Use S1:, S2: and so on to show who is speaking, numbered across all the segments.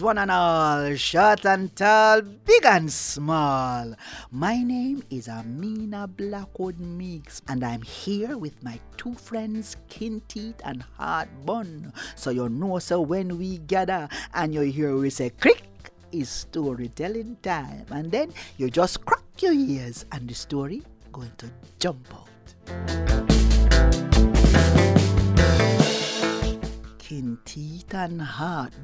S1: One and all, short and tall, big and small. My name is Amina Blackwood Meeks, and I'm here with my two friends, Kinteet and Hard Bun. So you know, so when we gather and you hear we say crick, is storytelling time, and then you just crack your ears, and the story going to jump out. Kinteet and Heart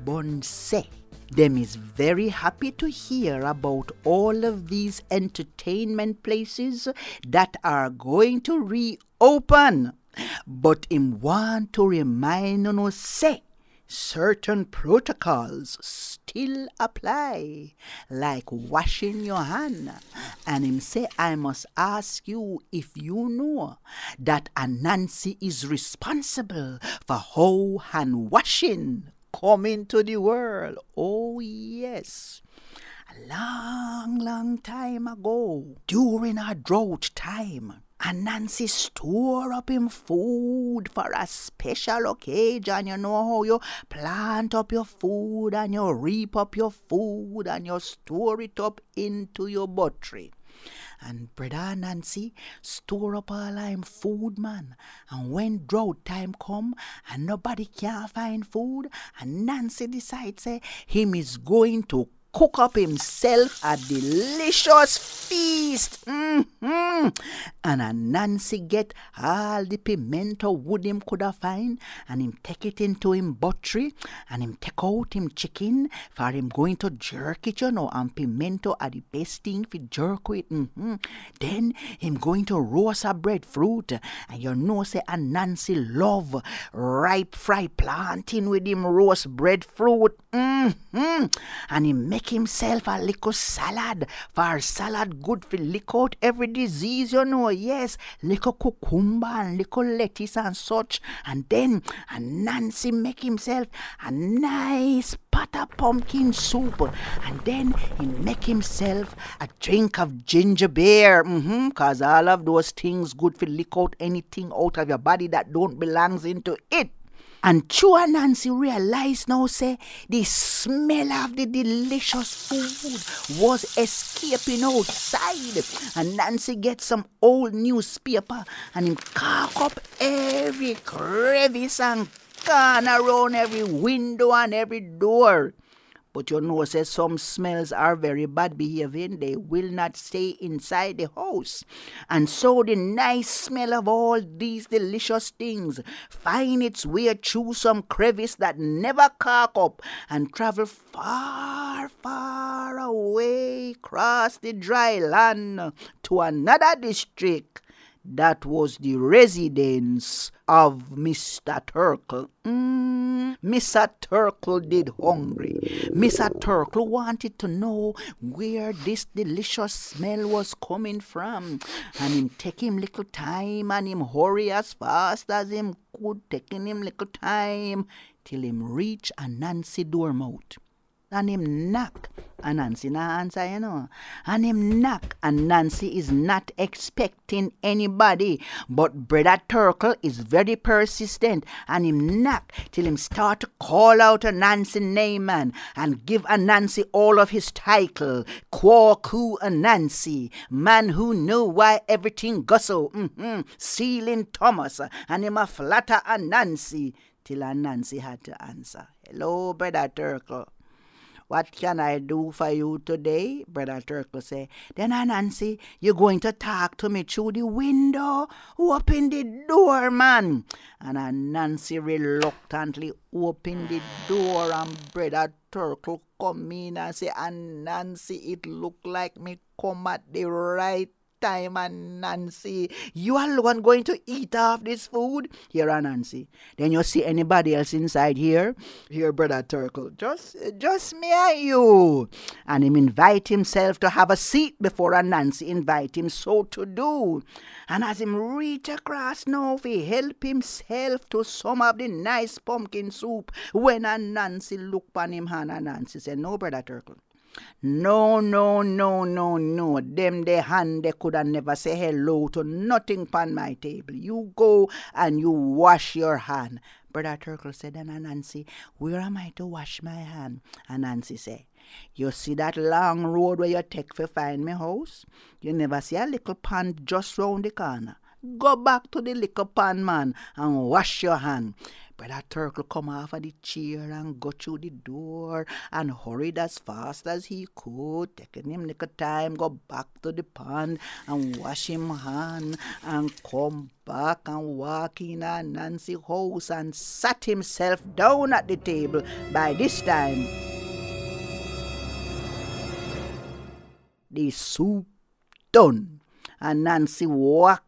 S1: say them is very happy to hear about all of these entertainment places that are going to reopen. But him want to remind you say certain protocols still apply, like washing your hand. And him say, I must ask you if you know that Anansi is responsible for how hand washing come into the world. Oh, yes. A long, long time ago, during a drought time, Anansi store up him food for a special occasion. You know how you plant up your food and you reap up your food and you store it up into your buttery. And brother Nancy store up all him food, man. And when drought time come and nobody can find food, Anansi decides say him is going to cook up himself a delicious feast. Mm-hmm. And a get all the pimento wood him coulda find and him take it into him buttery and him take out him chicken for him going to jerk it, you know, and pimento are the best thing for jerk with. Mm-hmm. Then him going to roast a breadfruit and you know say a love ripe fry plantain with him roast breadfruit. Mm-hmm. And him make himself a little salad. For salad good for lick out every disease, you know. Yes, little cucumber and little lettuce and such. And then Anansi make himself a nice pot of pumpkin soup. And then he make himself a drink of ginger beer. Mm-hmm, Cause all of those things good for lick out anything out of your body that don't belongs into it. And Chua Nancy realized now, say, the smell of the delicious food was escaping outside. Anansi get some old newspaper and him cock up every crevice and corner around every window and every door. But you know, say some smells are very bad behaving. They will not stay inside the house. And so the nice smell of all these delicious things find its way through some crevice that never cock up and travel far, far away across the dry land to another district. That was the residence of Mr. Turkle. Mm, Mr. Turkle did hungry. Mr. Turkle wanted to know where this delicious smell was coming from. And him take him little time and him hurry as fast as him could, taking him little time till him reach Anansi door him knock Anansi not answer, you know. And him knock Anansi is not expecting anybody. But Brother Turkle is very persistent and him knock till him start to call out Anansi name man and give Anansi all of his title. Kwaku Anansi, man who know why everything goes so. Mm-hmm. Ceiling Thomas and him a flatter Anansi till Anansi had to answer. Hello, Brother Turkle. What can I do for you today? Brother Turkle say. Then ah, Nancy, you're going to talk to me through the window? Open the door, man. And ah, Nancy reluctantly opened the door and Brother Turkle come in and say, Anansi, it look like me come at the right time Anansi, you alone going to eat off this food? Here, Nancy. Then you see anybody else inside here? Here, brother Turkle. Just, just me and you. And him invite himself to have a seat before Nancy invite him so to do. And as him reach across now, he help himself to some of the nice pumpkin soup. When Nancy look on him hand, Anansi said, no, brother Turkle. No, no, no, no, no. Them they hand they coulda never say hello to nothing pon my table. You go and you wash your hand. Brother Turkle said, and Nancy, where am I to wash my hand? Anansi said, you see that long road where you take for find me house? You never see a little pond just round the corner. Go back to the liquor pan, man, and wash your hand. Brother Turkle come off of the chair and go through the door and hurried as fast as he could, taking him little time, go back to the pond and wash him hand and come back and walk in Anansi house and sat himself down at the table. By this time, the soup done Anansi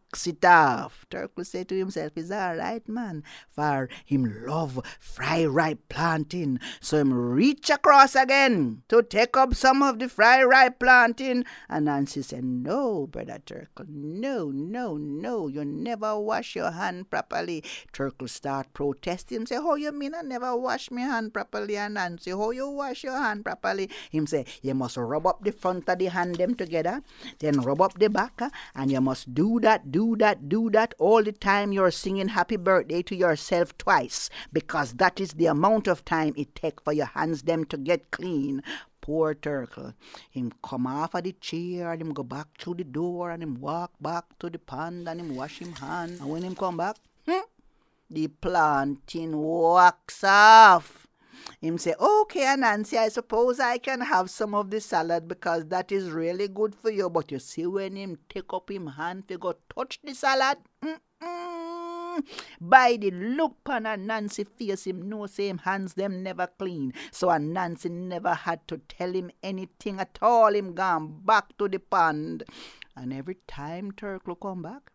S1: walks it off. Turkle said to himself, It's all right, man, for him love fry ripe plantain. So him reach across again to take up some of the fry ripe plantain. And Nancy said, No, brother Turkle, no, no, no, you never wash your hand properly. Turkle start protesting, say, How you mean I never wash my hand properly? Anansi, how you wash your hand properly? Him say, You must rub up the front of the hand them together, then rub up the back, and you must do that, do that, do that all the time you're singing happy birthday to yourself twice because that is the amount of time it take for your hands them to get clean. Poor turtle. Him come off of the chair and him go back through the door and him walk back to the pond and him wash him hand. And when him come back, hmm, the plantain wax off. Him say, okay, Nancy, I suppose I can have some of the salad because that is really good for you. But you see when him take up him hand to go touch the salad, mm-mm. by the look on Anansi face, him know same hands them never clean. So Anansi never had to tell him anything at all. Him gone back to the pond. And every time Turkle come back,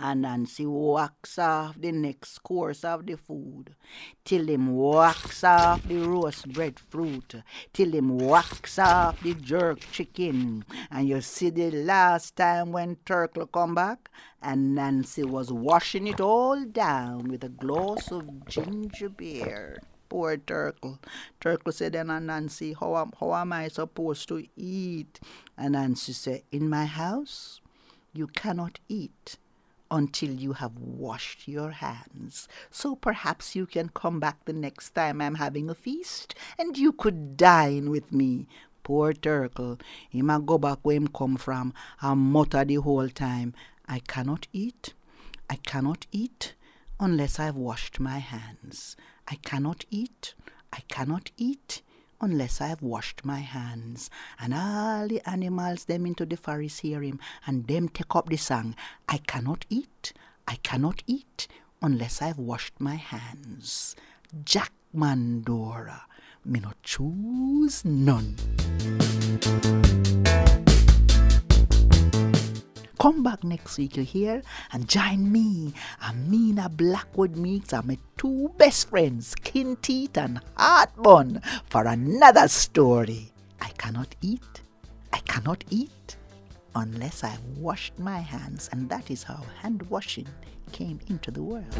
S1: Anansi walks off the next course of the food, till him walks off the roast breadfruit, till him walks off the jerk chicken. And you see the last time when Turkle come back, Anansi was washing it all down with a glass of ginger beer. Poor Turkle. Turkle said and uh, Nancy, how am, how am I supposed to eat? Anansi said, in my house, you cannot eat until you have washed your hands. So perhaps you can come back the next time I'm having a feast, and you could dine with me. Poor Turkle, he might go back where him come from and mutter the whole time, I cannot eat, I cannot eat unless I've washed my hands. I cannot eat, I cannot eat unless I've washed my hands. And all the animals them into the forest hear him, and them take up the song, I cannot eat, I cannot eat unless I've washed my hands. Jack Mandora, me not choose none. Come back next week, you hear? And join me, Amina Blackwood Meeks, and my two best friends, Kinteet and Heartbun, for another story. I cannot eat, I cannot eat unless I washed my hands, and that is how hand washing came into the world.